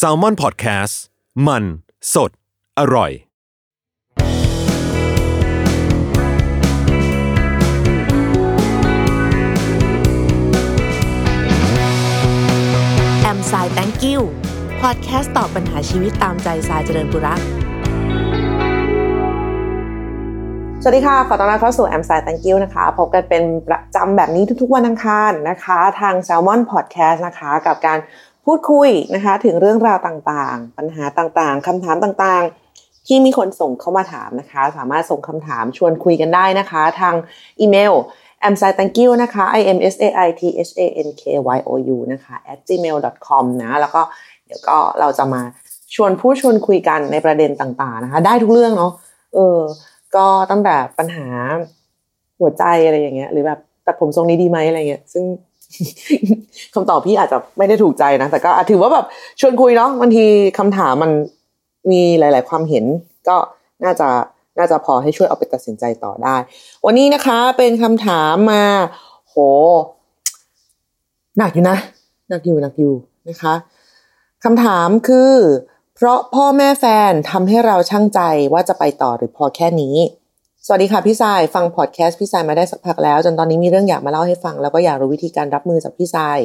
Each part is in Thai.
s a l ม o n PODCAST มัน สด อร่อย แอมสาย thank you พอดแคสต์ตอบปัญหาชีวิตตามใจสายเจริญบุรักสวัสดีค่ะ ขอต้อนรับเข้าสู่แอมไซ thank you นะคะ พบกันเป็นประจำแบบนี้ทุกๆวันอังคารนะคะ ทาง Salmon Podcast นะคะ กับการ พูดคุยนะคะ ถึงเรื่องราวต่างๆ ปัญหาต่างๆคำถามต่างๆ ที่มีคนส่งเข้ามาถามนะคะ สามารถส่งคำถามชวนคุยกันได้นะคะ ทางอีเมล a m s i thank you นะคะ i m s a i t h a n k y o u นะคะ at gmail com นะ แล้วก็เดี๋ยวก็เราจะมาชวนพูดชวนคุยกันในประเด็นต่างๆนะคะ ได้ทุกเรื่องเนาะเออ ก็ตั้งแต่ปัญหาหัวใจอะไรอย่างเงี้ย หรือแบบตัดผมทรงนี้ดีไหมอะไรเงี้ย ซึ่ง คำตอบพี่อาจจะไม่ได้ถูกใจนะ แต่ก็ถือว่าแบบชวนคุยเนาะบางทีคำถามมันมีหลาย ๆ ความเห็น ก็น่าจะน่าจะพอให้ช่วยเอาไปตัดสินใจต่อได้ วันนี้นะคะเป็นคำถามมา โห หนักอยู่นะ หนักอยู่หนักอยู่นะคะคำถามคือ เพราะพ่อแม่แฟนทำให้เราช่างใจว่าจะไปต่อหรือพอแค่นี้ สวัสดีค่ะพี่สายฟังพอดแคสต์พี่สายมาได้สักพักแล้ว จนตอนนี้มีเรื่องอยากมาเล่าให้ฟัง แล้วก็อยากรู้วิธีการรับมือจากพี่สาย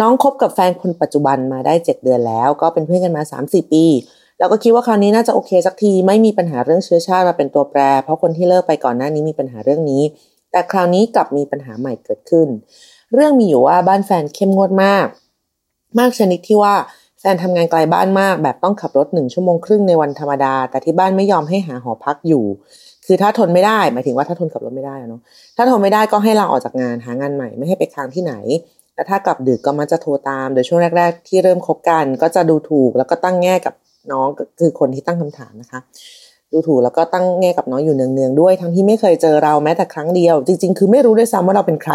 น้องคบกับแฟนคนปัจจุบันมาได้ 7 เดือนแล้ว ก็เป็นเพื่อนกันมา 3-4 ปี แล้วก็คิดว่าคราวนี้น่าจะโอเคสักทีไม่มีปัญหาเรื่องเชื้อชาติมาเป็นตัวแปร เพราะคนที่เลิกไปก่อนหน้านี้มีปัญหาเรื่องนี้ แต่คราวนี้กลับมีปัญหาใหม่เกิดขึ้น เรื่องมีอยู่ว่าบ้านแฟนเข้มงวดมาก มากชนิดที่ว่าแฟนทำงานไกลบ้านมาก แบบต้องขับรถหนึ่งชั่วโมงครึ่งในวันธรรมดา แต่ที่บ้านไม่ยอมให้หาหอพักอยู่ คือถ้าทนไม่ได้หมายถึงว่าถ้าทนขับรถไม่ได้เนาะถ้าทนไม่ได้ก็ให้ลาออกจากงานหางานใหม่ไม่ให้ไปค้างที่ไหนแต่ถ้ากลับดึกก็มักจะโทรตาม โดยช่วงแรก ๆ ที่เริ่มคบกัน ก็จะดูถูกแล้วก็ตั้งแง่กับน้องคือคนที่ตั้งคำถามนะคะ ดูถูกแล้วก็ตั้งแง่กับน้องอยู่เนืองๆด้วย ทั้งที่ไม่เคยเจอเราแม้แต่ครั้งเดียว จริง ๆ คือไม่รู้ด้วยซ้ำว่าเราเป็นใคร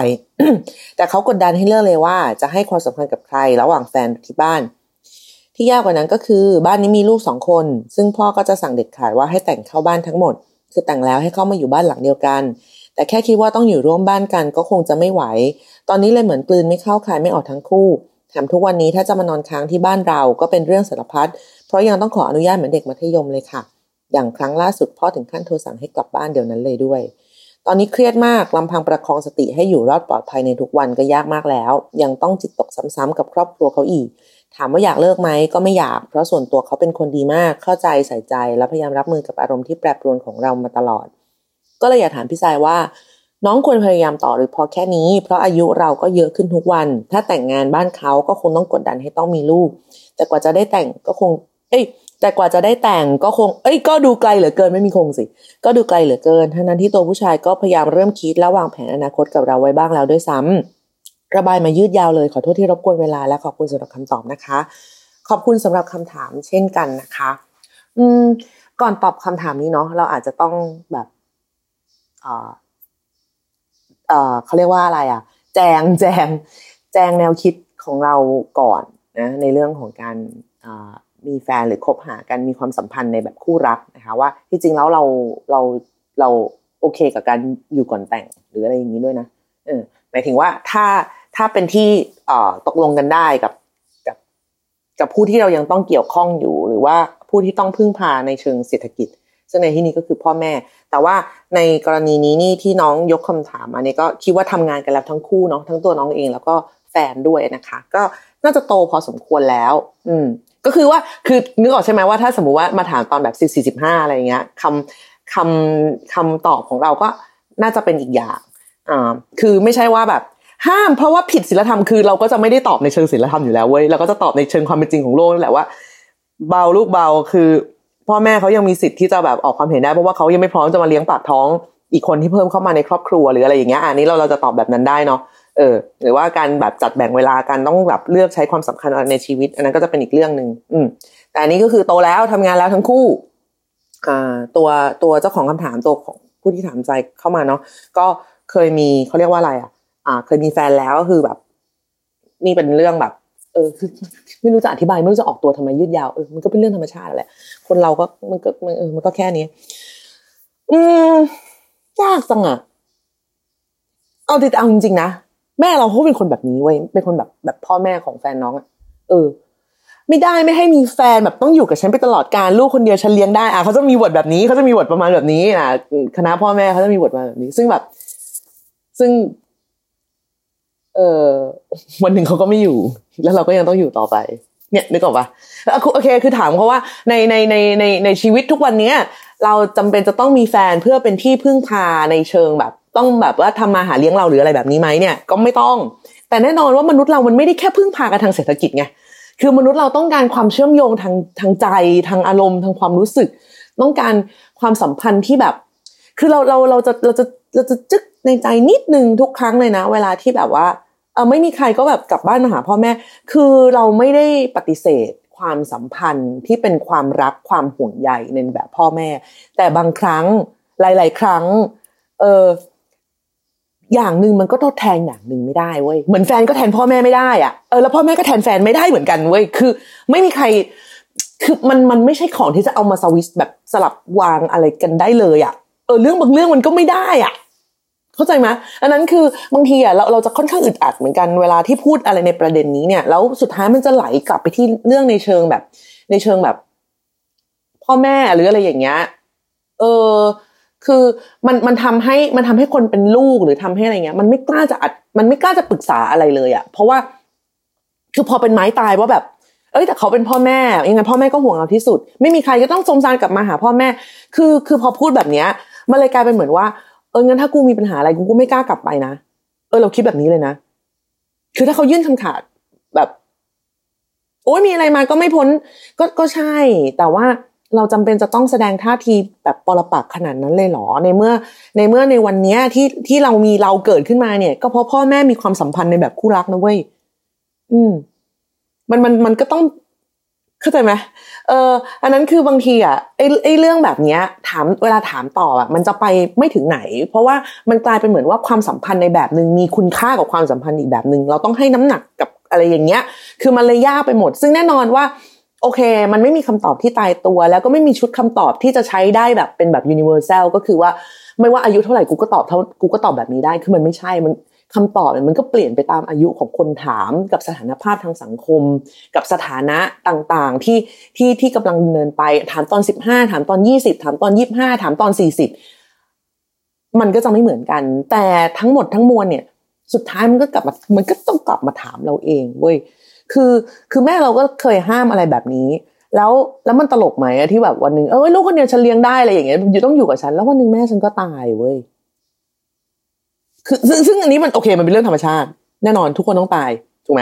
แต่เขากดดันให้เลือกเลยว่า จะให้ความสำคัญกับใคร ระหว่างแฟนที่บ้าน ที่ยากกว่านั้นก็คือ บ้านนี้มีลูกสองคน ซึ่งพ่อก็จะสั่งเด็ดขาดว่าให้แต่งเข้าบ้านทั้งหมด คือแต่งแล้วให้เข้ามาอยู่บ้านหลังเดียวกัน แต่แค่คิดว่าต้องอยู่ร่วมบ้านกันก็คงจะไม่ไหว ตอนนี้เลยเหมือนกลืนไม่เข้าคายไม่ออกทั้งคู่แถมทุกวันนี้ถ้าจะมานอนค้างที่บ้านเราก็เป็นเรื่องสารพัดเพราะยังต้องขออนุญาตเหมือนเด็กมัธยมเลยค่ะ อย่างครั้งล่าสุดพ่อถึงขั้นโทรสั่งให้กลับบ้านเดี๋ยวนั้นเลยด้วยตอนนี้เครียดมากลำพังประคองสติให้อยู่รอดปลอดภัยในทุกวันก็ยากมากแล้ว ยังต้องจิตตกซ้ำๆกับครอบครัวเขาอีก ถามว่าอยากเลิกไหมก็ไม่อยาก เพราะส่วนตัวเขาเป็นคนดีมากเข้าใจใส่ใจ และพยายามรับมือกับอารมณ์ที่แปรปรวนของเรามาตลอด ก็เลยอยากถามพี่สายว่า น้องควรพยายามต่อหรือพอแค่นี้ เพราะอายุเราก็เยอะขึ้นทุกวัน ถ้าแต่งงานบ้านเขาก็คงต้องกดดันให้ต้องมีลูก แต่กว่าจะได้แต่งก็คง เอ้ยแต่กว่าจะได้แต่งก็คง เอ้ย ก็ดูไกลเหลือเกินไม่มีคงสิ ก็ดูไกลเหลือเกิน ทั้งนั้นที่ตัวผู้ชายก็พยายามเริ่มคิดและวางแผนอนาคตกับเราไว้บ้างแล้วด้วยซ้ำ ระบายมายืดยาวเลยขอโทษที่รบกวนเวลาและขอบคุณสำหรับคำตอบนะคะ ขอบคุณสำหรับคำถามเช่นกันนะคะ อืม ก่อนตอบคำถามนี้เนาะเราอาจจะต้องแบบเออเออเขาเรียกว่าอะไรอะ แจงแจงแจงแนวคิดของเราก่อนนะในเรื่องของการมีแฟนหรือคบหากันมีความสัมพันธ์ในแบบคู่รักนะคะว่าที่จริงแล้วเราเราเราโอเคกับการอยู่ก่อนแต่งหรืออะไรอย่างนี้ด้วยนะเออ มายถึงว่าถ้าถ้าเป็นที่ตกลงกันได้กับกับกับผู้ที่เรายังต้องเกี่ยวข้องอยู่ หรือว่าผู้ที่ต้องพึ่งพาในเชิงเศรษฐกิจ ซึ่งในที่นี้ก็คือพ่อแม่ แต่ว่าในกรณีนี้นี่ที่น้องยกคำถามมาเนี่ยก็คิดว่าทำงานกันแล้วทั้งคู่เนาะทั้งตัวน้องเองแล้วก็แฟนด้วยนะคะ ก็น่าจะโตพอสมควรแล้ว อืมก็คือว่าคือนึกออกใช่ไหมว่าถ้าสมมุติว่ามาถามตอนแบบสิบสี่สิบห้าอะไรเงี้ยคำคำคำตอบของเราก็น่าจะเป็นอีกอย่าง อ่าคือไม่ใช่ว่าแบบ ห้ามเพราะว่าผิดศีลธรรมคือเราก็จะไม่ได้ตอบในเชิงศีลธรรมอยู่แล้วเว้ยเราก็จะตอบในเชิงความเป็นจริงของโลกนั่นแหละว่า เบาลูกเบาคือ พ่อแม่เขายังมีสิทธิ์ที่จะแบบออกความเห็นได้เพราะว่าเขายังไม่พร้อมจะมาเลี้ยงปากท้อง อีกคนที่เพิ่มเข้ามาในครอบครัวหรืออะไรอย่างเงี้ยอันนี้เราเราจะตอบแบบนั้นได้เนาะเออหรือว่าการแบบจัดแบ่งเวลาการต้องแบบเลือกใช้ความสำคัญในชีวิต อันนั้นก็จะเป็นอีกเรื่องหนึ่งอืม แต่อันนี้ก็คือโตแล้วทำงานแล้วทั้งคู่อ่าตัวตัวเจ้าของคำถามตัวของผู้ที่ถามใจเข้ามาเนาะก็ เคยมีเขาเรียกว่าอะไรอะ อ่า เคยมีแฟนแล้วก็คือแบบ นี่เป็นเรื่องแบบ เออคือไม่รู้จะอธิบายไม่รู้จะออกตัวทำไมยืดยาวเออมันก็เป็นเรื่องธรรมชาติแหละคนเราก็มันก็มันเออมันก็แค่นี้ อืมยากจังอะเอาติดเอาจริงๆนะแม่เราเขาเป็นคนแบบนี้เว้ยเป็นคนแบบแบบพ่อแม่ของแฟนน้องอะเออ ไม่ได้ไม่ให้มีแฟนแบบต้องอยู่กับฉันไปตลอดการลูกคนเดียวฉันเลี้ยงได้อะเขาจะมีบทแบบนี้เขาจะมีบทประมาณแบบนี้นะคณะพ่อแม่เขาจะมีบทมาแบบนี้ ซึ่งแบบ ซึ่ง เออวันหนึ่งเขาก็ไม่อยู่ แล้วเราก็ยังต้องอยู่ต่อไป เนี่ยนึกออกปะโอเค คือถามเขาว่าในในในในในชีวิตทุกวันเนี้ย เราจำเป็นจะต้องมีแฟนเพื่อเป็นที่พึ่งพาในเชิงแบบ ต้องแบบว่าทำมาหาเลี้ยงเราหรืออะไรแบบนี้ไหมเนี่ย ก็ไม่ต้อง แต่แน่นอนว่ามนุษย์เรามันไม่ได้แค่พึ่งพากันทางเศรษฐกิจไงคือมนุษย์เราต้องการความเชื่อมโยงทางทางใจ ทางอารมณ์ ทางความรู้สึก ต้องการความสัมพันธ์ที่แบบ คือเราเราเราจะเราจะเราจะจึ๊ก ในใจนิดนึงทุกครั้งเลยนะ เวลาที่แบบว่าเออไม่มีใครก็แบบกลับบ้านมาหาพ่อแม่ คือเราไม่ได้ปฏิเสธความสัมพันธ์ที่เป็นความรักความห่วงใยในแบบพ่อแม่ แต่บางครั้งหลาย ๆ ครั้ง เอออย่างหนึ่งมันก็ทดแทนอย่างหนึ่งไม่ได้เว้ยเหมือนแฟนก็แทนพ่อแม่ไม่ได้อะเออแล้วพ่อแม่ก็แทนแฟนไม่ได้เหมือนกันเว้ยคือ ไม่มีใคร คือมันมันไม่ใช่ของที่จะเอามาสวิตแบบสลับวางอะไรกันได้เลยอะเออเรื่องบางเรื่องมันก็ไม่ได้อะ เข้าใจไหมอันนั้นคือบางทีอะเราเราจะค่อนข้างอึดอัดเหมือนกันเวลาที่พูดอะไรในประเด็นนี้เนี่ยแล้วสุดท้ายมันจะไหลกลับไปที่เรื่องในเชิงแบบ ในเชิงแบบ พ่อแม่หรืออะไรอย่างเงี้ยเออ คือมันมันทำให้มันทำให้คนเป็นลูกหรือทำให้อะไรเงี้ย มันไม่กล้าจะอัด มันไม่กล้าจะปรึกษาอะไรเลยอะ่ะเพราะว่าคือพอเป็นไม้ตายว่าแบบ เอ้ยแต่เขาเป็นพ่อแม่ยังไงพ่อแม่ก็ห่วงเราที่สุด ไม่มีใครก็ต้องสงสารกลับมาหาพ่อแม่ คือคือพอพูดแบบเนี้ยมันเลยกลายเป็นเหมือนว่า เอองั้นถ้ากูมีปัญหาอะไรกูก็ไม่กล้ากลับไปนะเออเราคิดแบบนี้เลยนะ คือถ้าเขายื่นคำขาดแบบ โอ้ยมีอะไรมาก็ไม่พ้น ก็ก็ใช่ แต่ว่าเราจำเป็นจะต้องแสดงท่าทีแบบปรปักขนาดนั้นเลยเหรอ ในเมื่อ ในเมื่อในวันเนี้ยที่ที่เรามีเราเกิดขึ้นมาเนี่ย ก็เพราะพ่อแม่มีความสัมพันธ์ในแบบคู่รักนะเว้ยอืม มันมันมันก็ต้อง เข้าใจไหมเอออันนั้นคือบางทีอะไอ้ไอ้เรื่องแบบเนี้ยถามเวลาถามต่ออะมันจะไปไม่ถึงไหน เพราะว่ามันกลายเป็นเหมือนว่าความสัมพันธ์ในแบบหนึ่งมีคุณค่ากับความสัมพันธ์อีกแบบหนึ่งเราต้องให้น้ำหนักกับอะไรอย่างเงี้ย คือมันเลยยากไปหมด ซึ่งแน่นอนว่าโอเค มันไม่มีคำตอบที่ตายตัว แล้วก็ไม่มีชุดคำตอบที่จะใช้ได้แบบเป็นแบบ universal ก็คือว่าไม่ว่าอายุเท่าไหร่กูก็ตอบเท่ากูก็ตอบแบบนี้ได้คือมันไม่ใช่มัน คำตอบเนี่ยมันก็เปลี่ยนไปตามอายุของคนถามกับสถานภาพทางสังคม กับสถานะต่างๆ ที่ที่ที่กำลังดำเนินไปถามตอนสิบห้าถามตอนยี่สิบถามตอนยี่ห้าถามตอนสี่สิบมันก็จะไม่เหมือนกัน แต่ทั้งหมดทั้งมวลเนี่ย สุดท้ายมันก็กลับมามันก็ต้องกลับมาถามเราเองเว้ยคือคือแม่เราก็เคยห้ามอะไรแบบนี้ แล้วแล้วมันตลกไหมที่แบบวันหนึ่งเออลูกคนเดียวฉันเลี้ยงได้อะไรอย่างเงี้ยอยู่ต้องอยู่กับฉัน แล้ววันหนึ่งแม่ฉันก็ตายเว้ย คือซึ่งซึ่งอันนี้มันโอเคมันเป็นเรื่องธรรมชาติ แน่นอนทุกคนต้องตายถูกไหม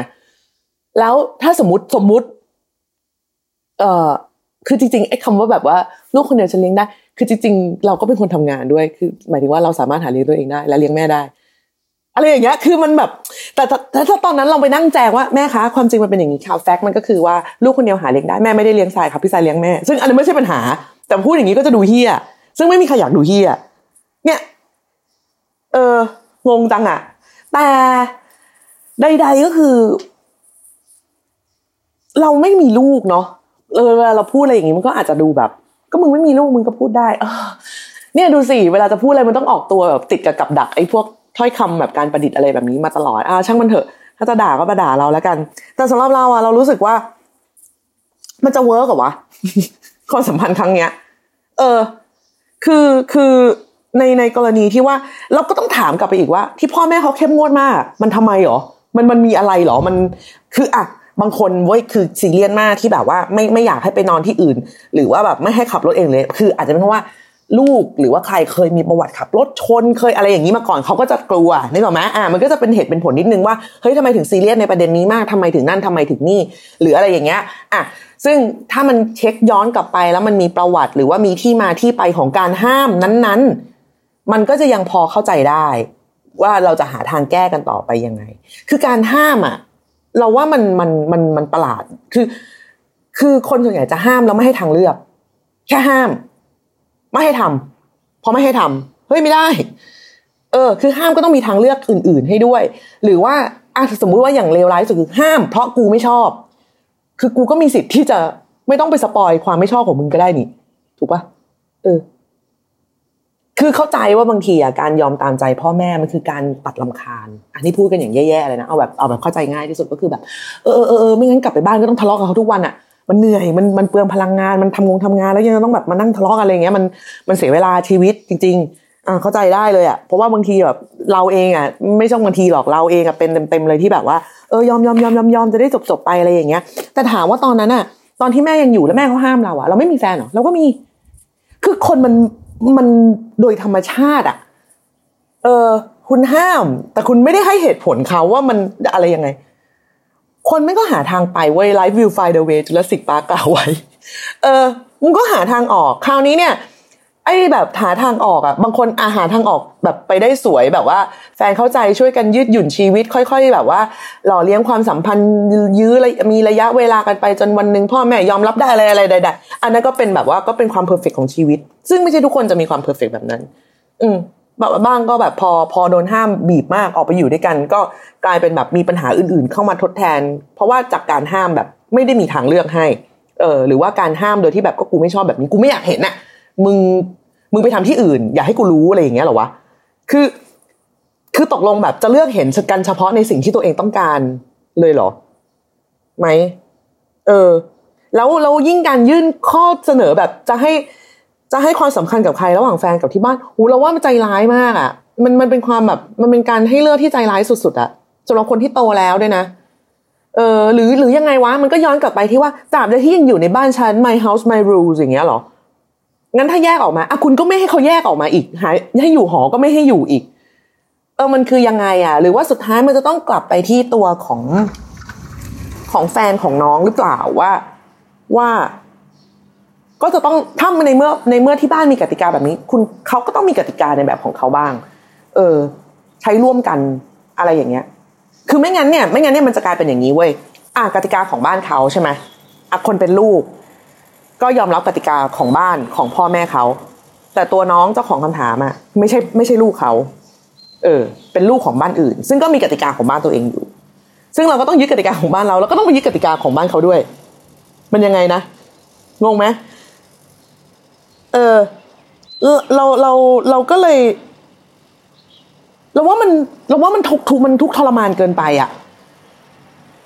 แล้วถ้าสมมติสมมุติ เอ่อคือจริงๆไอ้คำว่าแบบว่าลูกคนเดียวฉันเลี้ยงได้ คือจริงๆ เราก็เป็นคนทำงานด้วย คือ หมายถึงว่าเราสามารถหาเลี้ยงตัวเองได้ และเลี้ยงแม่ได้ อะไรอย่างเงี้ย คือมันแบบ แต่ถ้าตอนนั้นเราไปนั่งแจกว่าแม่คะความจริงมันเป็นอย่างนี้ค่ะแฟกต์มันก็คือว่าลูกคนเดียวหาเลี้ยงได้แม่ไม่ได้เลี้ยงทรายครับพี่ทรายเลี้ยงแม่ ซึ่งอันนี้ไม่ใช่ปัญหา แต่พูดอย่างนี้ก็จะดูเฮี้ยซึ่งไม่มีใครอยากดูเฮี้ยเนี่ย เออ งงจังอะแต่ใด ๆก็คือ เราไม่มีลูกเนาะเเวลาเราพูดอะไรอย่างงี้มันก็อาจจะดูแบบ ก็มึงไม่มีลูกมึงก็พูดได้ เออ เนี่ยดูสิเวลาจะพูดอะไรมันต้องออกตัวแบบติดกับกับดักไอ้พวกถ้อยคำแบบการประดิษฐ์อะไรแบบนี้มาตลอดอ่าช่างมันเถอะ ถ้าจะด่าก็มาด่าเราแล้วกัน แต่สำหรับเราอะเรารู้สึกว่า มันจะ work เหรอวะความสัมพันธ์ครั้งเนี้ย เออ คือคือ ในในกรณีที่ว่าเราก็ต้องถามกลับไปอีกว่า ที่พ่อแม่เขาเข้มงวดมาก มันทำไมหรอมันมันมีอะไรหรอมันคืออะบางคนเว้ยคือซีเรียสมากที่แบบว่าไม่ไม่อยากให้ไปนอนที่อื่น หรือว่าแบบไม่ให้ขับรถเองเลย คืออาจจะเป็นเพราะว่าลูกหรือว่าใครเคยมีประวัติขับรถชนเคยอะไรอย่างนี้มาก่อนเขาก็จะกลัวนึกออกไหมอ่ามันก็จะเป็นเหตุเป็นผลนิดนึงว่าเฮ้ยทำไมถึงซีเรียสในประเด็นนี้มากทำไมถึงนั่นทำไมถึงนี่ หรืออะไรอย่างเงี้ยอะซึ่งถ้ามันเช็คย้อนกลับไปแล้วมันมีประวัติหรือว่ามีที่มาที่ไปของการห้ามนั้นๆ มันก็จะยังพอเข้าใจได้ ว่าเราจะหาทางแก้กันต่อไปยังไง คือการห้ามอะ เราว่ามันมันมันมันประหลาด คือ คือคนส่วนใหญ่จะห้ามแล้วไม่ให้ทางเลือก แค่ห้าม ไม่ให้ทำเพราะไม่ให้ทำเฮ้ยไม่ได้ เออ คือห้ามก็ต้องมีทางเลือกอื่น ๆ ให้ด้วย หรือว่าอะสมมุติว่าอย่างเลวร้ายสุดคือห้าม เพราะกูไม่ชอบ คือกูก็มีสิทธิ์ที่จะไม่ต้องไปสปอยความไม่ชอบของมึงก็ได้นี่ ถูกปะเออ คือเข้าใจว่าบางทีอะการยอมตามใจพ่อแม่มันคือการตัดลำคาญ อันนี้พูดกันอย่างแย่ๆเลยนะเอาแบบเอาแบบเข้าใจง่ายที่สุดก็คือแบบเออเออเออไม่งั้นกลับไปบ้านก็ต้องทะเลาะกับเขาทุกวันอะมันเหนื่อยมันมันเปลืองพลังงานมันทำงงทำงานแล้วยังต้องแบบมานั่งทะเลาะกันอะไรเงี้ยมันมันเสียเวลาชีวิตจริง ๆอ่าเข้าใจได้เลยอะเพราะว่าบางทีแบบเราเองอะไม่ใช่บางทีหรอกเราเองอะเป็นเต็มๆเลยที่แบบว่าเออยอมยอมยอมยอมยอมจะได้จบจบไปอะไรอย่างเงี้ย แต่ถามว่าตอนนั้นอะ ตอนที่แม่ยังอยู่แล้วแม่เขาห้ามเราอะเราไม่มีแฟนหรอเราก็มี คือคนมัน มันโดยธรรมชาติอะเออ คุณห้าม แต่คุณไม่ได้ให้เหตุผลเขาว่ามันอะไรยังไง คนไม่ก็หาทางไปเว้ย life will find a way จุลศิษย์ปากล่าวไว้ เออมึงก็หาทางออก คราวนี้เนี่ย ไอ้แบบหาทางออกอะ บางคนอาหาทางออกแบบไปได้สวยแบบว่า แฟนเข้าใจช่วยกันยืดหยุ่นชีวิต ค่อย ๆ แบบว่า หล่อเลี้ยงความสัมพันธ์ยื้อมีระยะเวลากันไปจนวันหนึ่งพ่อแม่ยอมรับได้อะไรอะไรใดๆอันนั้นก็เป็นแบบว่าก็เป็นความ perfect ของชีวิต ซึ่งไม่ใช่ทุกคนจะมีความ perfect แบบนั้น อืมแบบบ้างก็แบบพอพอโดนห้ามบีบมากออกไปอยู่ด้วยกัน ก็กลายเป็นแบบมีปัญหาอื่น ๆ เข้ามาทดแทน เพราะว่าจากการห้ามแบบไม่ได้มีทางเลือกให้ เออหรือว่าการห้ามโดยที่แบบก็กูไม่ชอบแบบนี้กูไม่อยากเห็นน่ะ มึงมึงไปทำที่อื่น อย่าให้กูรู้อะไรอย่างเงี้ยหรอวะคือ คือตกลงแบบจะเลือกเห็นกันเฉพาะในสิ่งที่ตัวเองต้องการเลยเหรอไหมเออ แล้วเรายิ่งการยื่นข้อเสนอแบบจะให้จะให้ความสำคัญกับใครระหว่างแฟนกับที่บ้านโอ้เราว่ามันใจร้ายมากอะ่ะ มันมันเป็นความแบบ มันเป็นการให้เลือกที่ใจร้ายสุดๆอะ่ะสำหรับคนที่โตแล้วด้วยนะ เออ หรือหรือยังไงวะ มันก็ย้อนกลับไปที่ว่าตราบใดที่ยังอยู่ในบ้านฉัน my house my rules อย่างเงี้ยหรอ งั้นถ้าแยกออกมาอะคุณก็ไม่ให้เขาแยกออกมาอีกหายให้อยู่หอก็ไม่ให้อยู่อีก เออมันคือยังไงอะ หรือว่าสุดท้ายมันจะต้องกลับไปที่ตัวของของแฟนของน้องหรือเปล่าว่าว่า ก็จะต้องถ้าในเมื่อในเมื่อที่บ้านมีกติกาแบบนี้ คุณเขาก็ต้องมีกติกาในแบบของเขาบ้าง เออ ใช้ร่วมกันอะไรอย่างเงี้ย คือไม่งั้นเนี่ย ไม่งั้นเนี่ยมันจะกลายเป็นอย่างนี้เว้ยอะกติกาของบ้านเขาใช่ไหมอะคนเป็นลูก ก็ยอมรับกติกาของบ้านของพ่อแม่เขา แต่ตัวน้องเจ้าของคำถามอะไม่ใช่ไม่ใช่ลูกเขา เออ เป็นลูกของบ้านอื่น ซึ่งก็มีกติกาของบ้านตัวเองอยู่ ซึ่งเราก็ต้องยึดกติกาของบ้านเราแล้วก็ต้องไปยึดกติกาของบ้านเขาด้วย มันยังไงนะงงไหมเออเราเราเราก็เลยเราว่ามันเราว่ามันทุกทุกมันทุกทรมานเกินไปอะ่ะ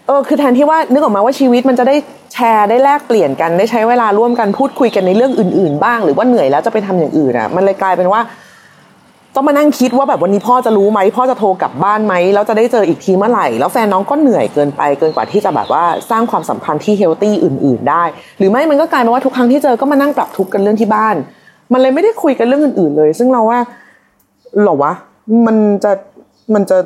เออคือแทนที่ว่านึกออกมาว่าชีวิตมันจะได้แชร์ได้แลกเปลี่ยนกันได้ใช้เวลาร่วมกันพูดคุยกันในเรื่องอื่น ๆ บ้าง หรือว่าเหนื่อยแล้วจะไปทำอย่างอื่นอะมันเลยกลายเป็นว่า ต้องมานั่งคิดว่าแบบวันนี้พ่อจะรู้ไหมพ่อจะโทรกลับบ้านไหมแล้วจะได้เจออีกทีเมื่อไหร่ แล้วแฟนน้องก็เหนื่อยเกินไปเกินกว่าที่จะแบบว่าสร้างความสัมพันธ์ที่เฮลตี้อื่น ๆ ได้ หรือไม่มันก็กลายเป็นว่าทุกครั้งที่เจอก็มานั่งปรับทุกข์กันเรื่องที่บ้าน มันเลยไม่ได้คุยกันเรื่องอื่น ๆ เลย ซึ่งเราว่าหรอวะมันจะมันจะ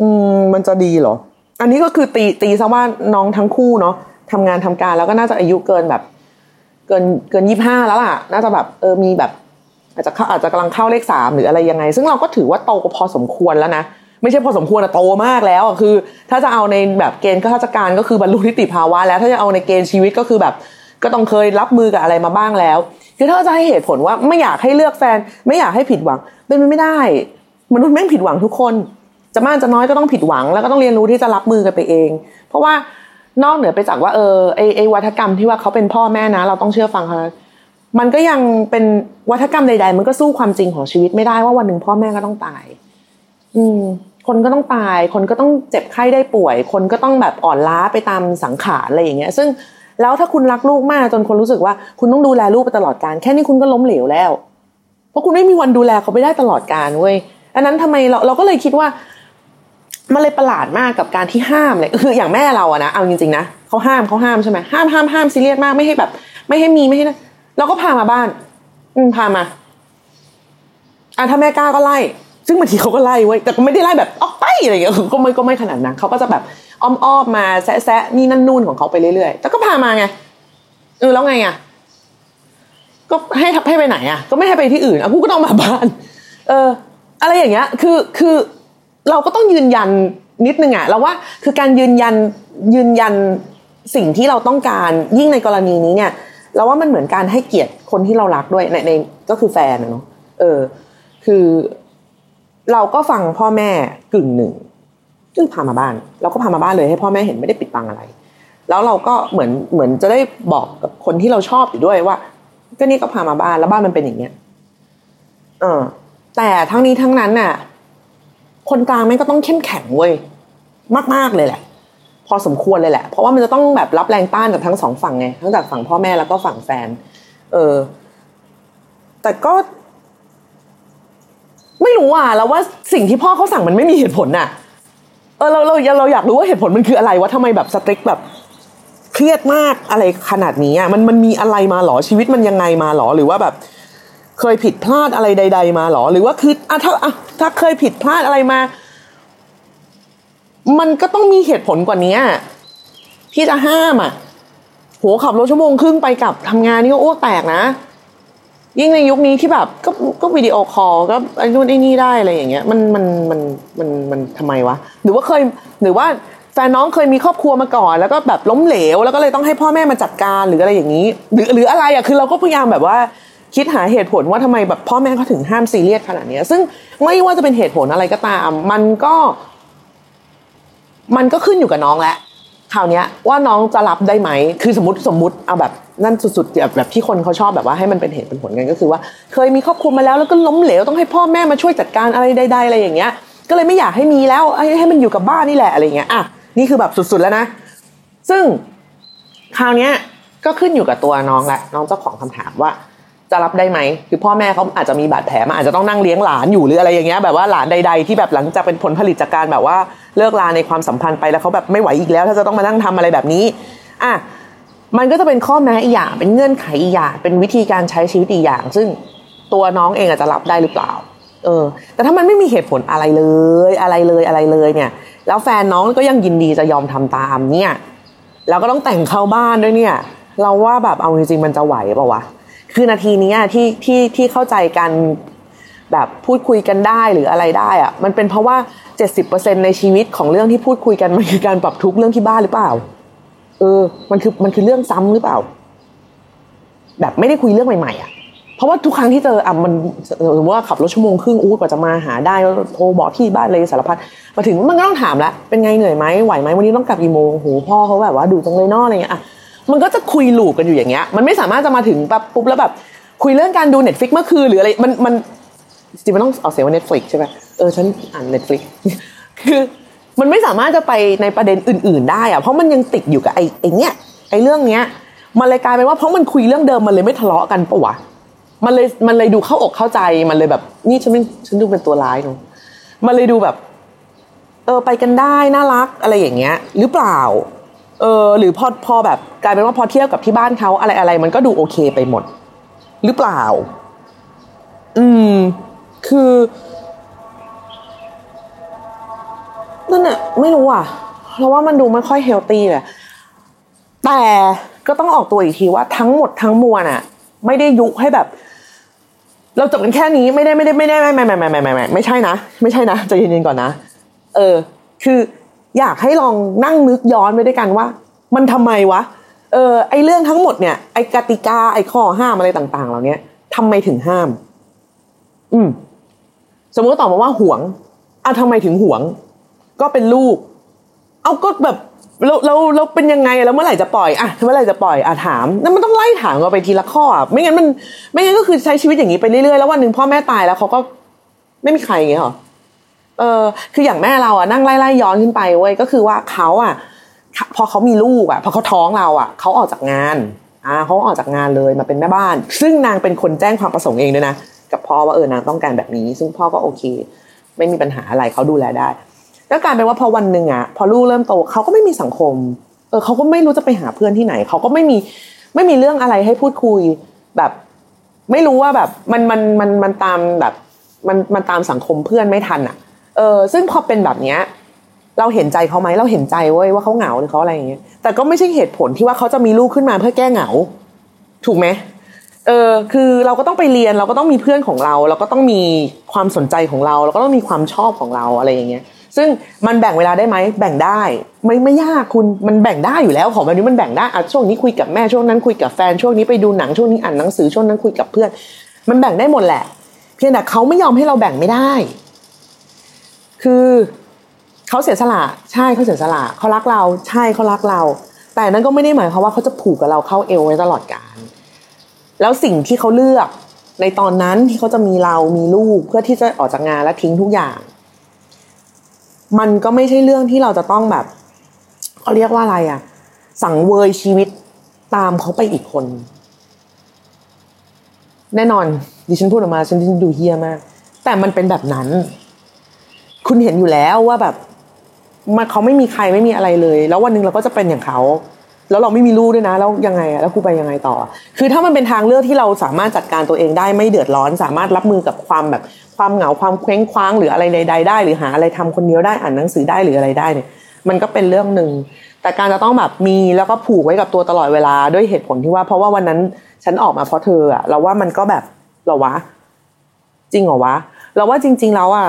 อืมมันจะดีหรอ อันนี้ก็คือตีตีซะว่าน้องทั้งคู่เนาะทำงานทำการแล้วก็น่าจะอายุเกินแบบ เกินเกินยี่ห้าแล้วล่ะ น่าจะแบบเออมีแบบ อาจจะเขาอาจจะกำลังเข้าเลขสามหรืออะไรยังไง ซึ่งเราก็ถือว่าโตพอสมควรแล้วนะไม่ใช่พอสมควรอะโตมากแล้วคือ ถ้าจะเอาในแบบเกณฑ์ข้าราชการก็คือบรรลุนิติภาวะแล้ว ถ้าจะเอาในเกณฑ์ชีวิตก็คือแบบ ก็ต้องเคยรับมือกับอะไรมาบ้างแล้วคือถ้าจะให้เหตุผลว่าไม่อยากให้เลือกแฟน ไม่อยากให้ผิดหวัง เป็นไปไม่ได้ มนุษย์แม่งผิดหวังทุกคน จะมากจะน้อยก็ต้องผิดหวัง แล้วก็ต้องเรียนรู้ที่จะรับมือกันไปเอง เพราะว่านอกเหนือไปจากว่าเออไอไอวัฒกรรมที่ว่าเขาเป็นพ่อแม่นะ เราต้องเชื่อฟังเขามันก็ยังเป็นวัฒกรรมใด ๆ มันก็สู้ความจริงของชีวิตไม่ได้ว่าวันหนึ่งพ่อแม่ก็ต้องตาย อืม คนก็ต้องตาย คนก็ต้องเจ็บไข้ได้ป่วย คนก็ต้องแบบอ่อนล้าไปตามสังขารอะไรอย่างเงี้ย ซึ่งแล้วถ้าคุณรักลูกมากจนคนรู้สึกว่า คุณต้องดูแลลูกไปตลอดการแค่นี้คุณก็ล้มเหลวแล้ว เพราะคุณไม่มีวันดูแลเขาไม่ได้ตลอดการเว้ยอันนั้นทำไมเราเราก็เลยคิดว่า มันเลยประหลาดมากกับการที่ห้ามเลยคืออย่างแม่เราอะนะเอาจริงๆนะเขาห้ามเขาห้ามใช่ไหมห้ามห้ามห้ามซีเรียสมากไม่ให้แบบ ไม่ให้มีไม่ให้นะเราก็พามาบ้าน อืมพามาอะถ้าแม่กล้าก็ไล่ ซึ่งบางทีเขาก็ไล่ไว้แต่ก็ไม่ได้ไล่แบบออกไปอะไรอย่างเงี้ยก็ไม่ก็ไม่ขนาดนั้นเขาก็จะแบบอ้อมๆมาแซะๆนี่นั่นนู่นของเขาไปเรื่อยๆแต่ก็พามาไงเออแล้วไงอะก็ให้ให้ไปไหนอะ ก็ไม่ให้ไปที่อื่นอะกูก็ต้องมาบ้าน เออ อะไรอย่างเงี้ย คือคือ เราก็ต้องยืนยันนิดนึงอะเราว่าคือการยืนยันยืนยันสิ่งที่เราต้องการยิ่งในกรณีนี้เนี่ยเราว่ามันเหมือนการให้เกียรติคนที่เรารักด้วยในในก็คือแฟนเนาะเออ คือเราก็ฟังพ่อแม่กึ่งหนึ่งซึ่งพามาบ้าน เราก็พามาบ้านเลยให้พ่อแม่เห็นไม่ได้ปิดบังอะไร แล้วเราก็เหมือนเหมือนจะได้บอกกับคนที่เราชอบอยู่ด้วยว่า ก็นี่ก็พามาบ้านแล้วบ้านมันเป็นอย่างเงี้ยเออแต่ทั้งนี้ทั้งนั้นน่ะ คนกลางแม่งก็ต้องเข้มแข็งเว้ยมากๆเลยแหละ พอสมควรเลยแหละ เพราะว่ามันจะต้องแบบรับแรงต้านจากทั้งสองฝั่งไงทั้งจากฝั่งพ่อแม่แล้วก็ฝั่งแฟน เออ แต่ก็ ไม่รู้อะแล้วว่าสิ่งที่พ่อเขาสั่งมันไม่มีเหตุผลน่ะ เออเราเราเราอยากรู้ว่าเหตุผลมันคืออะไรว่าทำไมแบบสตริกแบบเครียดมากอะไรขนาดนี้อะมันมันมีอะไรมาหรอชีวิตมันยังไงมาหรอหรือว่าแบบ เคยผิดพลาดอะไรใด ๆ มาหรอ หรือว่าคืออะถ้าอะถ้าเคยผิดพลาดอะไรมา มันก็ต้องมีเหตุผลกว่านี้ที่จะห้ามอะโหขับรถชั่วโมงครึ่งไปกลับทำงานนี่ก็อ้วกแตกนะ ยิ่งในยุคนี้ที่แบบ ก็ก็ video call ก็ไอ้นู่นไอ้นี่ได้อะไรอย่างเงี้ย มันมันมันมันมันทำไมวะ หรือว่าเคย หรือว่าแฟนน้องเคยมีครอบครัวมาก่อน แล้วก็แบบล้มเหลว แล้วก็เลยต้องให้พ่อแม่มาจัดการหรืออะไรอย่างนี้ หรือหรืออะไรอะคือเราก็พยายามแบบว่า คิดหาเหตุผลว่าทำไมแบบพ่อแม่เขาถึงห้ามซีเรียสขนาดนี้ซึ่งไม่ว่าจะเป็นเหตุผลอะไรก็ตาม มันก็ มันก็ขึ้นอยู่กับน้องแหล้วคราวนี้ว่าน้องจะรับได้ไหม คือสมมติสมมติเอาแบบนั่นสุดๆแบบแบบที่คนเขาชอบแบบว่าให้มันเป็นเหตุเป็นผลกันก็คือว่า เคยมีครอบครัวมาแล้วแล้วก็ล้มเหลวต้องให้พ่อแม่มาช่วยจัดการอะไรใดๆอะไรอย่างเงี้ย ก็เลยไม่อยากให้มีแล้วให้ให้มันอยู่กับบ้านนี่แหละอะไรเงี้ยอะนี่คือแบบสุดๆแล้วนะ ซึ่งคราวนี้ก็ขึ้นอยู่กับตัวน้องแหละน้องเจ้าของคำถามว่า จะรับได้ไหมคือพ่อแม่เขาอาจจะมีบาดแผลมาอาจจะต้องนั่งเลี้ยงหลานอยู่หรืออะไรอย่างเงี้ยแบบว่าหลานใด ๆ ที่แบบหลังจากเป็นผลผลิตจากการแบบว่าเลิกลาในความสัมพันธ์ไปแล้วเขาแบบไม่ไหวอีกแล้ว ถ้าจะต้องมานั่งทำอะไรแบบนี้อะมันก็จะเป็นข้อแม้อีกอย่างเป็นเงื่อนไขอีกอย่างเป็นวิธีการใช้ชีวิตอีกอย่าง ซึ่งตัวน้องเองอาจจะรับได้หรือเปล่า เออ แต่ถ้ามันไม่มีเหตุผลอะไรเลย อะไรเลยอะไรเลยเนี่ย แล้วแฟนน้องก็ยังยินดีจะยอมทำตามเนี่ย แล้วก็ต้องแต่งเข้าบ้านด้วยเนี่ย เราว่าแบบเอาจริงๆมันจะไหวเปล่าวะ คือนาทีนี้ที่ที่ที่เข้าใจกันแบบพูดคุยกันได้หรืออะไรได้อะมันเป็นเพราะว่า 70%ในชีวิตของเรื่องที่พูดคุยกันมันคือการปรับทุกเรื่องที่บ้านหรือเปล่า เออ มันคือมันคือเรื่องซ้ำหรือเปล่า แบบไม่ได้คุยเรื่องใหม่ๆอะเพราะว่าทุกครั้งที่เจออะมันสมมติว่าขับรถชั่วโมงครึ่งอู้กว่าจะมาหาได้โทรบอกที่บ้านเลยสารพัดมาถึงมันก็ต้องถามละเป็นไงเหนื่อยไหมไหวไหมวันนี้ต้องกลับกี่โมงโหพ่อเขาแบบว่าดูจังเลยเนออะไรเงี้ยอะ มันก็จะคุยลูปกันอยู่อย่างเงี้ย มันไม่สามารถจะมาถึงปั๊บปุ๊บแล้วแบบคุยเรื่องการดู Netflix เมื่อคืนหรืออะไรมันมันจริงมันต้องออกเสียงว่า Netflix ใช่ไหมเออฉันอ่าน Netflix คือมันไม่สามารถจะไปในประเด็นอื่น ๆ ได้อะเพราะมันยังติดอยู่กับไอ้ไอ้เนี้ยไอ้เรื่องเนี้ยมันเลยกลายเป็นว่าเพราะมันคุยเรื่องเดิมมันเลยไม่ทะเลาะกันปะวะมันเลยมันเลยดูเข้าอกเข้าใจมันเลยแบบ นี่ฉันเป็นฉันดูเป็นตัวร้ายเนาะมันเลยดูแบบ เออไปกันได้น่ารักอะไรอย่างเงี้ย หรือเปล่า เออหรือพอพอแบบกลายเป็นว่าพอเทียบกับที่บ้านเขาอะไรอะไรมันก็ดูโอเคไปหมด หรือเปล่า อืม คือนั่นอะไม่รู้อะ เพราะว่ามันดูไม่ค่อยเฮลตี้แหละแต่ก็ต้องออกตัวอีกทีว่าทั้งหมดทั้งมวลอะไม่ได้ยุให้แบบ เราจบกันแค่นี้ไม่ได้ไม่ได้ไม่ได้ไม่ไม่ไม่ไม่ไม่ไม่ไม่ใช่นะ ไม่ใช่นะใจเย็นๆก่อนนะ เออ คือ อยากให้ลองนั่งนึกย้อนไปด้วยกันว่า มันทำไมวะเออไอเรื่องทั้งหมดเนี่ยไอกติกาไอข้อห้ามอะไรต่าง ๆ เหล่านี้ทำไมถึงห้าม อืม สมมติตอบมาว่าห่วงอะทำไมถึงห่วง ก็เป็นลูก เอาก็แบบเราเราเราเป็นยังไงแล้วเมื่อไหร่จะปล่อยอะเมื่อไหร่จะปล่อยอะถามนั่นมันต้องไล่ถามกันไปทีละข้อไม่งั้นมัน ไม่งั้นก็คือใช้ชีวิตอย่างนี้ไปเรื่อยๆแล้ววันหนึ่งพ่อแม่ตายแล้วเขาก็ไม่มีใครอย่างเงี้ยหรอ เออคืออย่างแม่เราอะนั่งไล่ไล่ย้อนขึ้นไปเว้ยก็คือว่าเขาอะ พอเขามีลูกอะพอเขาท้องเราอะเขาออกจากงานอ่าเขาออกจากงานเลยมาเป็นแม่บ้าน ซึ่งนางเป็นคนแจ้งความประสงค์เองด้วยนะกับพ่อว่าเออนางต้องการแบบนี้ ซึ่งพ่อก็โอเค ไม่มีปัญหาอะไรเขาดูแลได้แล้วกลายเป็นว่าพอวันหนึ่งอะพอลูกเริ่มโตเขาก็ไม่มีสังคมเออเขาก็ไม่รู้จะไปหาเพื่อนที่ไหนเขาก็ไม่มีไม่มีเรื่องอะไรให้พูดคุยแบบ ไม่รู้ว่าแบบมันมันมันมันตามแบบมันมันตามสังคมเพื่อนไม่ทันอะ ออซึ่งพอเป็นแบบเนี้ยเราเห็นใจเขาไหมเราเห็นใจเว้ยว่าเขาเหงาหรือเขาอะไรอย่างเงี้ยแต่ก็ไม่ใช่เหตุผลที่ว่าเขาจะมีลูกขึ้นมาเพื่อแก้เหงา ถูกไหมเออคือเราก็ต้องไปเรียนเราก็ต้องมีเพื่อนของเรา เราก็ต้องมีความสนใจของเรา เราก็ต้องมีความชอบของเราอะไรอย่างเงี้ย ซึ่งมันแบ่งเวลาได้ไหมแบ่งได้ ไม่ไม่ยากคุณมันแบ่งได้อยู่แล้วของแบบนี้มันแบ่งได้อะช่วงนี้คุยกับแม่ช่วงนั้นคุยกับแฟนช่วงนี้ไปดูหนังช่วงนี้อ่านหนังสือช่วงนั้นคุยกับเพื่อน มันแบ่งได้หมดแหละ เพียงแต่เขาไม่ยอมให้เราแบ่งไม่ได้ คือเขาเสียสละใช่เขาเสียสละเขารักเราใช่เขารักเรา แต่นั้นก็ไม่ได้หมายความว่าเขาจะผูกกับเราเข้าเอวไว้ตลอดกาลแล้วสิ่งที่เขาเลือกในตอนนั้นที่เขาจะมีเรามีลูกเพื่อที่จะออกจากงานและทิ้งทุกอย่าง มันก็ไม่ใช่เรื่องที่เราจะต้องแบบเขาเรียกว่าอะไรอะสังเวยชีวิตตามเขาไปอีกคน แน่นอนดิฉันพูดออกมาฉันดูเฮียมาก แต่มันเป็นแบบนั้น คุณเห็นอยู่แล้วว่าแบบมันเขาไม่มีใครไม่มีอะไรเลย แล้ววันหนึ่งเราก็จะเป็นอย่างเขา แล้วเราไม่มีลูกด้วยนะ แล้วยังไงอะแล้วกูไปยังไงต่อ คือถ้ามันเป็นทางเลือกที่เราสามารถจัดการตัวเองได้ไม่เดือดร้อน สามารถรับมือกับความแบบความเหงาความเคว้งคว้างหรืออะไรใดๆได้ หรือหาอะไรทำคนเดียวได้อ่านหนังสือได้หรืออะไรได้เนี่ย มันก็เป็นเรื่องหนึ่งแต่การจะต้องแบบมีแล้วก็ผูกไว้กับตัวตลอดเวลาด้วยเหตุผลที่ว่า เพราะว่าวันนั้นฉันออกมาเพราะเธออะเราว่ามันก็แบบหรอวะ จริงเหรอวะเราว่าจริง ๆ แล้วอะ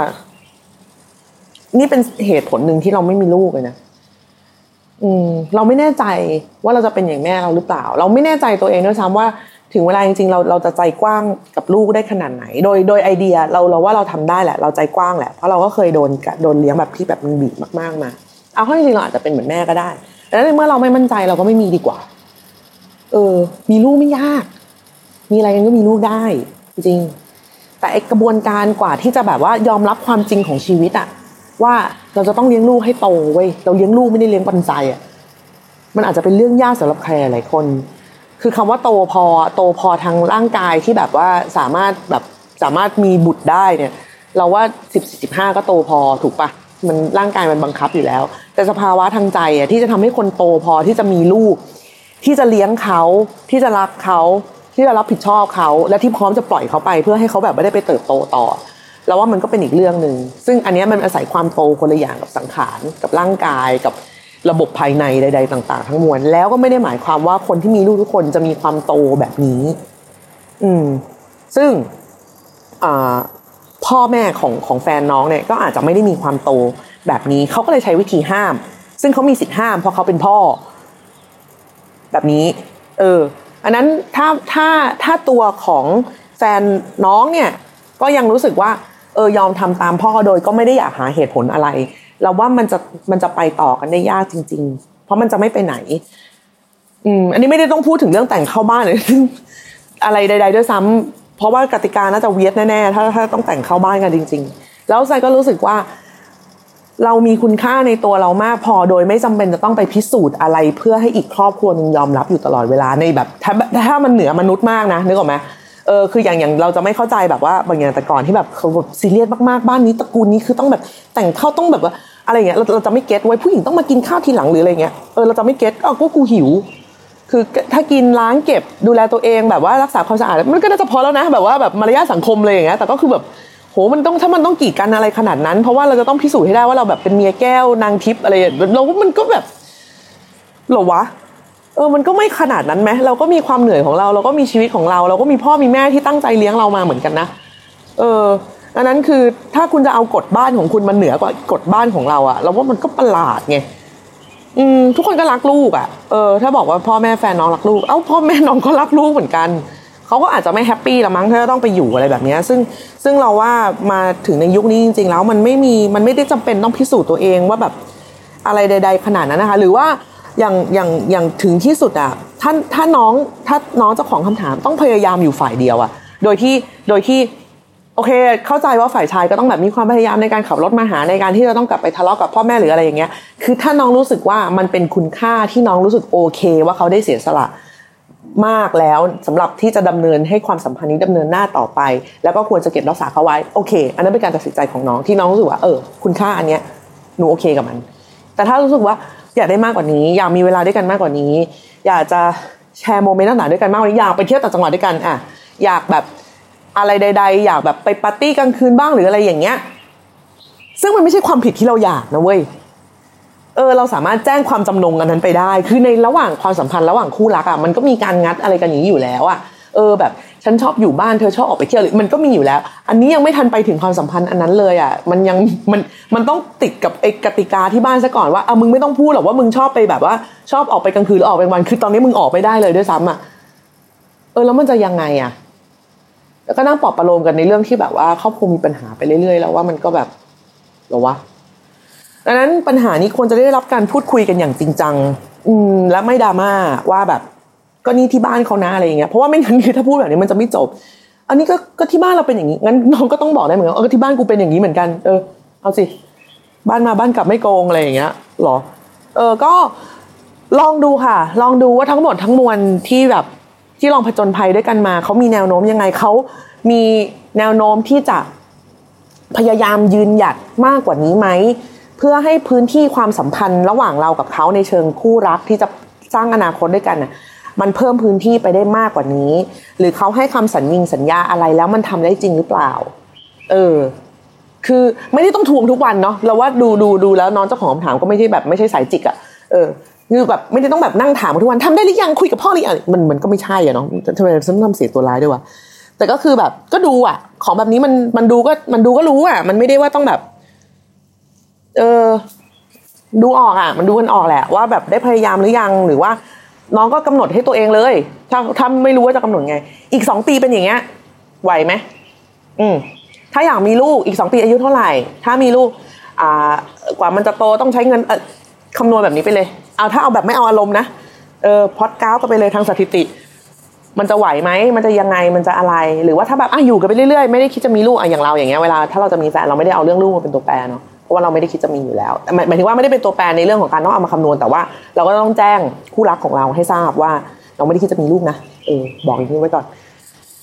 นี่เป็นเหตุผลหนึ่งที่เราไม่มีลูกเลยนะอืม เราไม่แน่ใจว่าเราจะเป็นอย่างแม่เราหรือเปล่า เราไม่แน่ใจตัวเองด้วยซ้ำว่าถึงเวลาจริงๆเราเราจะใจกว้างกับลูกได้ขนาดไหน โดยโดยไอเดียเราเราว่าเราทำได้แหละ เราใจกว้างแหละเพราะเราก็เคยโดนโดนเลี้ยงแบบที่แบบมันบีบมากๆมาเอาเข้าจริงๆเราอาจจะเป็นเหมือนแม่ก็ได้แต่เมื่อเราไม่มั่นใจเราก็ไม่มีดีกว่า เออ มีลูกไม่ยาก มีอะไรกันก็มีลูกได้ จริง แต่ไอกระบวนการกว่าที่จะแบบว่ายอมรับความจริงของชีวิตอะ ว่าเราจะต้องเลี้ยงลูกให้โตเว้ยเราเลี้ยงลูกไม่ได้เลี้ยงปันใจอะมันอาจจะเป็นเรื่องยากสำหรับใครหลายคน คือคำว่าโตพอโตพอทางร่างกายที่แบบว่าสามารถแบบสามารถมีบุตรได้เนี่ย เราว่าสิบสิบห้าก็โตพอถูกปะมันร่างกายมันบังคับอยู่แล้ว แต่สภาวะทางใจอะที่จะทำให้คนโตพอที่จะมีลูก ที่จะเลี้ยงเขาที่จะรักเขาที่จะรับผิดชอบเขา และที่พร้อมจะปล่อยเขาไป เพื่อให้เขาแบบไม่ได้ไปเติบโตต่อ แล้วว่ามันก็เป็นอีกเรื่องหนึ่งซึ่งอันนี้มันอาศัยความโตคนละอย่างกับสังขารกับร่างกายกับระบบภายในใด ๆ ต่าง ๆ ทั้งมวลแล้วก็ไม่ได้หมายความว่าคนที่มีลูกทุกคนจะมีความโตแบบนี้ อืม ซึ่งพ่อแม่ของของแฟนน้องเนี่ยก็อาจจะไม่ได้มีความโตแบบนี้เขาก็เลยใช้วิธีห้าม ซึ่งเขามีสิทธิ์ห้ามเพราะเขาเป็นพ่อ แบบนี้ เออ อันนั้นถ้าถ้าถ้าตัวของแฟนน้องเนี่ย ก็ยังรู้สึกว่า เออยอมทำตามพ่อโดยก็ไม่ได้อยากหาเหตุผลอะไร เราว่ามันจะมันจะไปต่อกันได้ยากจริง ๆ เพราะมันจะไม่ไปไหน อืม อันนี้ไม่ได้ต้องพูดถึงเรื่องแต่งเข้าบ้านเลยอะไรใด ๆ ด้วยซ้ำเพราะว่ากติกาน่าจะเวียดแน่ๆถ้าถ้าต้องแต่งเข้าบ้านกันจริง ๆ แล้วไซก็รู้สึกว่า เรามีคุณค่าในตัวเรามากพอโดยไม่จำเป็นจะต้องไปพิสูจน์อะไร เพื่อให้อีกครอบครัวนึงยอมรับอยู่ตลอดเวลาในแบบถ้าถ้ามันเหนือมนุษย์มากนะนึกออกไหม ออคืออย่างอย่างเราจะไม่เข้าใจแบบว่าบางอย่างแต่ก่อนที่แบบเขาแบบซีเรียสมากๆบ้านนี้ตระกูลนี้คือต้องแบบแต่งเข้าต้องแบบว่าอะไรเงี้ยเราเราจะไม่เก็ตไว้ผู้หญิงต้องมากินข้าวทีหลังหรืออะไรเงี้ยเออเราจะไม่เก็ตอ๋อก็กูหิว คือถ้ากินล้างเก็บดูแลตัวเองแบบว่ารักษาความสะอาดมันก็น่าจะพอแล้วนะ แบบว่าแบบมารยาทสังคมเลยอย่างเงี้ยแต่ก็คือแบบโหมันต้องถ้ามันต้องกีดกันอะไรขนาดนั้น เพราะว่าเราจะต้องพิสูจน์ให้ได้ว่าเราแบบเป็นเมียแก้วนางทิพย์อะไรเราว่ามันก็แบบหรอวะ เออมันก็ไม่ขนาดนั้นไหมเราก็มีความเหนื่อยของเรา เราก็มีชีวิตของเรา เราก็มีพ่อมีแม่ที่ตั้งใจเลี้ยงเรามาเหมือนกันนะ เอออันนั้นคือถ้าคุณจะเอากฎบ้านของคุณมันเหนือกว่ากฎบ้านของเราอะเราว่ามันก็ประหลาดไงอืมทุกคนก็รักลูกอะเออถ้าบอกว่าพ่อแม่แฟนน้องรักลูกเอ้าพ่อแม่น้องก็รักลูกเหมือนกันเขาก็อาจจะไม่ happy ละมั้งถ้าต้องไปอยู่อะไรแบบนี้ซึ่งซึ่งเราว่ามาถึงในยุคนี้จริง ๆ แล้วมันไม่มีมันไม่ได้จำเป็นต้องพิสูจน์ตัวเองว่าแบบอะไรใด ๆ ขนาดนั้นนะคะ หรือว่า อย่างอย่างอย่างถึงที่สุดอะถ้าถ้าน้องถ้าน้องเจ้าของคำถามต้องพยายามอยู่ฝ่ายเดียวอะโดยที่โดยที่โอเค เข้าใจว่าฝ่ายชายก็ต้องแบบมีความพยายามในการขับรถมาหาในการที่จะต้องกลับไปทะเลาะกับพ่อแม่หรืออะไรอย่างเงี้ย คือถ้าน้องรู้สึกว่ามันเป็นคุณค่าที่น้องรู้สึกโอเค ว่าเขาได้เสียสละมากแล้วสำหรับที่จะดำเนินให้ความสัมพันธ์นี้ดำเนินหน้าต่อไป แล้วก็ควรจะเก็บรักษาเขาไว้โอเค อันนั้นเป็นการตัดสินใจของน้องที่น้องรู้สึกว่าเออคุณค่าอันเนี้ยหนูโอเคกับมัน แต่ถ้ารู้สึกว่า อยากได้มากกว่านี้ อยากมีเวลาด้วยกันมากกว่านี้ อยากจะแชร์โมเมนต์ต่างๆด้วยกันมากกว่านี้อยากไปเที่ยวต่างจังหวัดด้วยกันอะอยากแบบอะไรใด ๆ อยากแบบไปปาร์ตี้กลางคืนบ้างหรืออะไรอย่างเงี้ย ซึ่งมันไม่ใช่ความผิดที่เราอยากนะเว้ยเออเราสามารถแจ้งความจำนงกันนั้นไปได้ คือในระหว่างความสัมพันธ์ระหว่างคู่รักอะมันก็มีการงัดอะไรกันอย่างนี้อยู่แล้วอะเออแบบ ฉันชอบอยู่บ้านเธอชอบออกไปเที่ยวหรือมันก็มีอยู่แล้ว อันนี้ยังไม่ทันไปถึงความสัมพันธ์อันนั้นเลยอะมันยังมันมันต้องติดกับไอ้กติกาที่บ้านซะก่อนว่าอะมึงไม่ต้องพูดหรอกว่ามึงชอบไปแบบว่า ชอบออกไปกลางคืนหรือออกไปกลางวันคือตอนนี้มึงออกไม่ได้เลยด้วยซ้ำอะเออแล้วมันจะยังไงอะแล้วก็นั่งปลอบประโลมกันในเรื่องที่แบบว่าครอบครัวมีปัญหาไปเรื่อยๆ แล้วว่ามันก็แบบหรอวะดังนั้นปัญหานี้ควรจะได้รับการพูดคุยกันอย่างจริงจัง อืมและไม่ดราม่าว่าแบบ ก็นี่ที่บ้านเขานะอะไรอย่างเงี้ยเพราะว่าไม่งั้นคือถ้าพูดแบบนี้มันจะไม่จบ อันนี้ก็ก็ที่บ้านเราเป็นอย่างนี้งั้นน้องก็ต้องบอกได้เหมือนกันเออที่บ้านกูเป็นอย่างนี้เหมือนกันเออเอาสิบ้านมาบ้านกลับไม่โกงอะไรอย่างเงี้ยหรอ เออก็ลองดูค่ะ ลองดูว่าทั้งหมดทั้งมวลที่แบบที่ลองผจญภัยด้วยกันมาเขามีแนวโน้มยังไงเขามีแนวโน้มที่จะพยายามยืนหยัดมากกว่านี้ไหมเพื่อให้พื้นที่ความสัมพันธ์ระหว่างเรากับเขาในเชิงคู่รักที่จะสร้างอนาคตด้วยกันน่ะ มันเพิ่มพื้นที่ไปได้มากกว่านี้ หรือเขาให้คำสัญญิงสัญญาอะไรแล้วมันทำได้จริงหรือเปล่า เออ คือไม่ได้ต้องทวงทุกวันเนาะเราว่าดูดูดูแล้วน้องเจ้าของคำถามก็ไม่ใช่แบบไม่ใช่สายจิกอะเออคือแบบไม่ได้ต้องแบบนั่งถามทุกวันทำได้หรือยังคุยกับพ่อหรือยังมันมันก็ไม่ใช่อะเนาะทำไมฉันต้องทำเสียตัวร้ายด้วยวะแต่ก็คือแบบก็ดูอะของแบบนี้มันมันดูก็มันดูก็รู้อะมันไม่ได้ว่าต้องแบบ เออดูออกอะมันดูกันออกแหละว่าแบบได้พยายามหรือยังหรือว่า น้องก็กำหนดให้ตัวเองเลย ถ้าถ้าไม่รู้ว่าจะกำหนดไง อีกสองปีเป็นอย่างเงี้ย ไหวไหมอืมถ้าอยากมีลูกอีกสองปีอายุเท่าไหร่ ถ้ามีลูก อ่ากว่ามันจะโตต้องใช้เงินคำนวณแบบนี้ไปเลย เอาถ้าเอาแบบไม่เอาอารมณ์นะเออพอดก้าวก็ไปเลยทางสถิติ มันจะไหวไหมมันจะยังไงมันจะอะไร หรือว่าถ้าแบบอะอยู่กันไปเรื่อยๆไม่ได้คิดจะมีลูกอะอย่างเราอย่างเงี้ยเวลาถ้าเราจะมีแฟนเราไม่ได้เอาเรื่องลูกมาเป็นตัวแปรเนาะ ราะว่าเราไม่ได้คิดจะมีอยู่แล้วหมายถึงว่าไม่ได้เป็นตัวแปรในเรื่องของการต้องเอามาคำนวณแต่ว่า เราก็ต้องแจ้งคู่รักของเราให้ทราบว่า เราไม่ได้คิดจะมีลูกนะเออบอกอย่างนี้ไว้ก่อน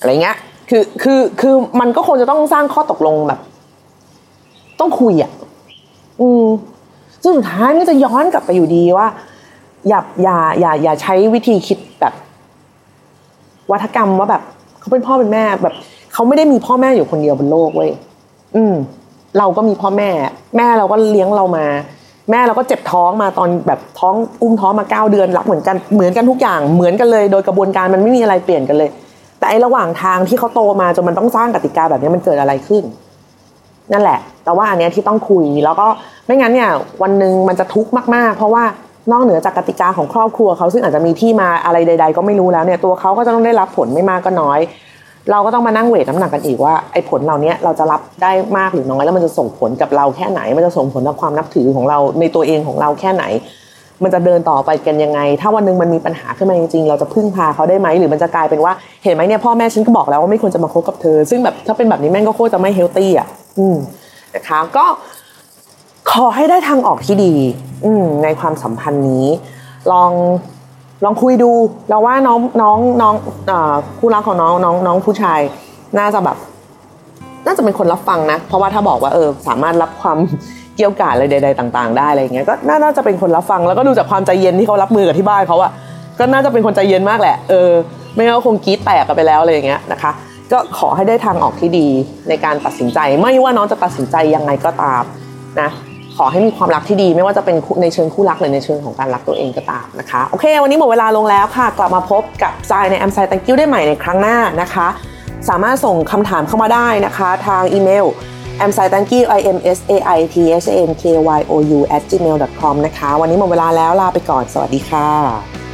อะไรเงี้ยคือคือคือมันก็คงจะต้องสร้างข้อตกลงแบบ ต้องคุยอะอืมซึ่งสุดท้ายมันจะย้อนกลับไปอยู่ดีว่า อย่าอย่าอย่าอย่าใช้วิธีคิดแบบวัฒกรรมว่าแบบเขาเป็นพ่อเป็นแม่แบบ เขาไม่ได้มีพ่อแม่อยู่คนเดียวบนโลกเว้ยอืม เราก็มีพ่อแม่ แม่เราก็เลี้ยงเรามา แม่เราก็เจ็บท้องมาตอนแบบท้องอุ้มท้องมาเก้าเดือนรักเหมือนกันเหมือนกันทุกอย่างเหมือนกันเลย โดยกระบวนการมันไม่มีอะไรเปลี่ยนกันเลย แต่ไอ้ระหว่างทางที่เขาโตมาจนมันต้องสร้างกติกาแบบนี้มันเกิดอะไรขึ้น นั่นแหละ แต่ว่าอันเนี้ยที่ต้องคุยแล้วก็ไม่งั้นเนี่ย วันหนึ่งมันจะทุกข์มากๆ เพราะว่านอกเหนือจากกติกาของครอบครัวเขาซึ่งอาจจะมีที่มาอะไรใด ๆ ก็ไม่รู้แล้วเนี่ยตัวเขาก็จะต้องได้รับผลไม่มากก็น้อย เราก็ต้องมานั่งเวทน้ำหนักกันอีกว่าไอ้ผลเหล่านี้เราจะรับได้มากหรือน้อยแล้วมันจะส่งผลกับเราแค่ไหน มันจะส่งผลต่อความนับถือของเราในตัวเองของเราแค่ไหน มันจะเดินต่อไปกันยังไง ถ้าวันหนึ่งมันมีปัญหาขึ้นมาจริงๆ เราจะพึ่งพาเขาได้ไหมหรือมันจะกลายเป็นว่าเห็นไหมเนี่ยพ่อแม่ฉันก็บอกแล้วว่าไม่ควรจะมาคบกับเธอ ซึ่งแบบถ้าเป็นแบบนี้แม่งก็โคตรจะไม่เฮลตี้อะอืมนะคะก็ขอให้ได้ทางออกที่ดี อืมในความสัมพันธ์นี้ ลอง ลองคุยดูเราว่าน้องน้องน้องคู่รักของน้องน้องน้องผู้ชาย น่าจะแบบ น่าจะเป็นคนรับฟังนะ เพราะว่าถ้าบอกว่าเออสามารถรับความเกี่ยวกาดอะไรใด ๆ ต่าง ๆ ได้อะไรอย่างเงี้ยก็น่าจะเป็นคนรับฟังแล้วก็ดูจากความใจเย็นที่เขารับมือกับที่บ้านเขาอะก็น่าจะเป็นคนใจเย็นมากแหละเออไม่งั้นคงกีดแตกกันไปแล้วอะไรอย่างเงี้ยนะคะก็ขอให้ได้ทางออกที่ดีในการตัดสินใจ ไม่ว่าน้องจะตัดสินใจยังไงก็ตามนะ ขอให้มีความรักที่ดีไม่ว่าจะเป็นในเชิงคู่รักหรือในเชิงของการรักตัวเองก็ตามนะคะโอเค วันนี้หมดเวลาลงแล้วค่ะ กลับมาพบกับทรายในแอมไซต์ตังกิ้วได้ใหม่ในครั้งหน้านะคะ สามารถส่งคำถามเข้ามาได้นะคะ ทางอีเมล a m s a i t a n k y i m s a i t h a n k y o u at gmail com นะคะ วันนี้หมดเวลาแล้วลาไปก่อนสวัสดีค่ะ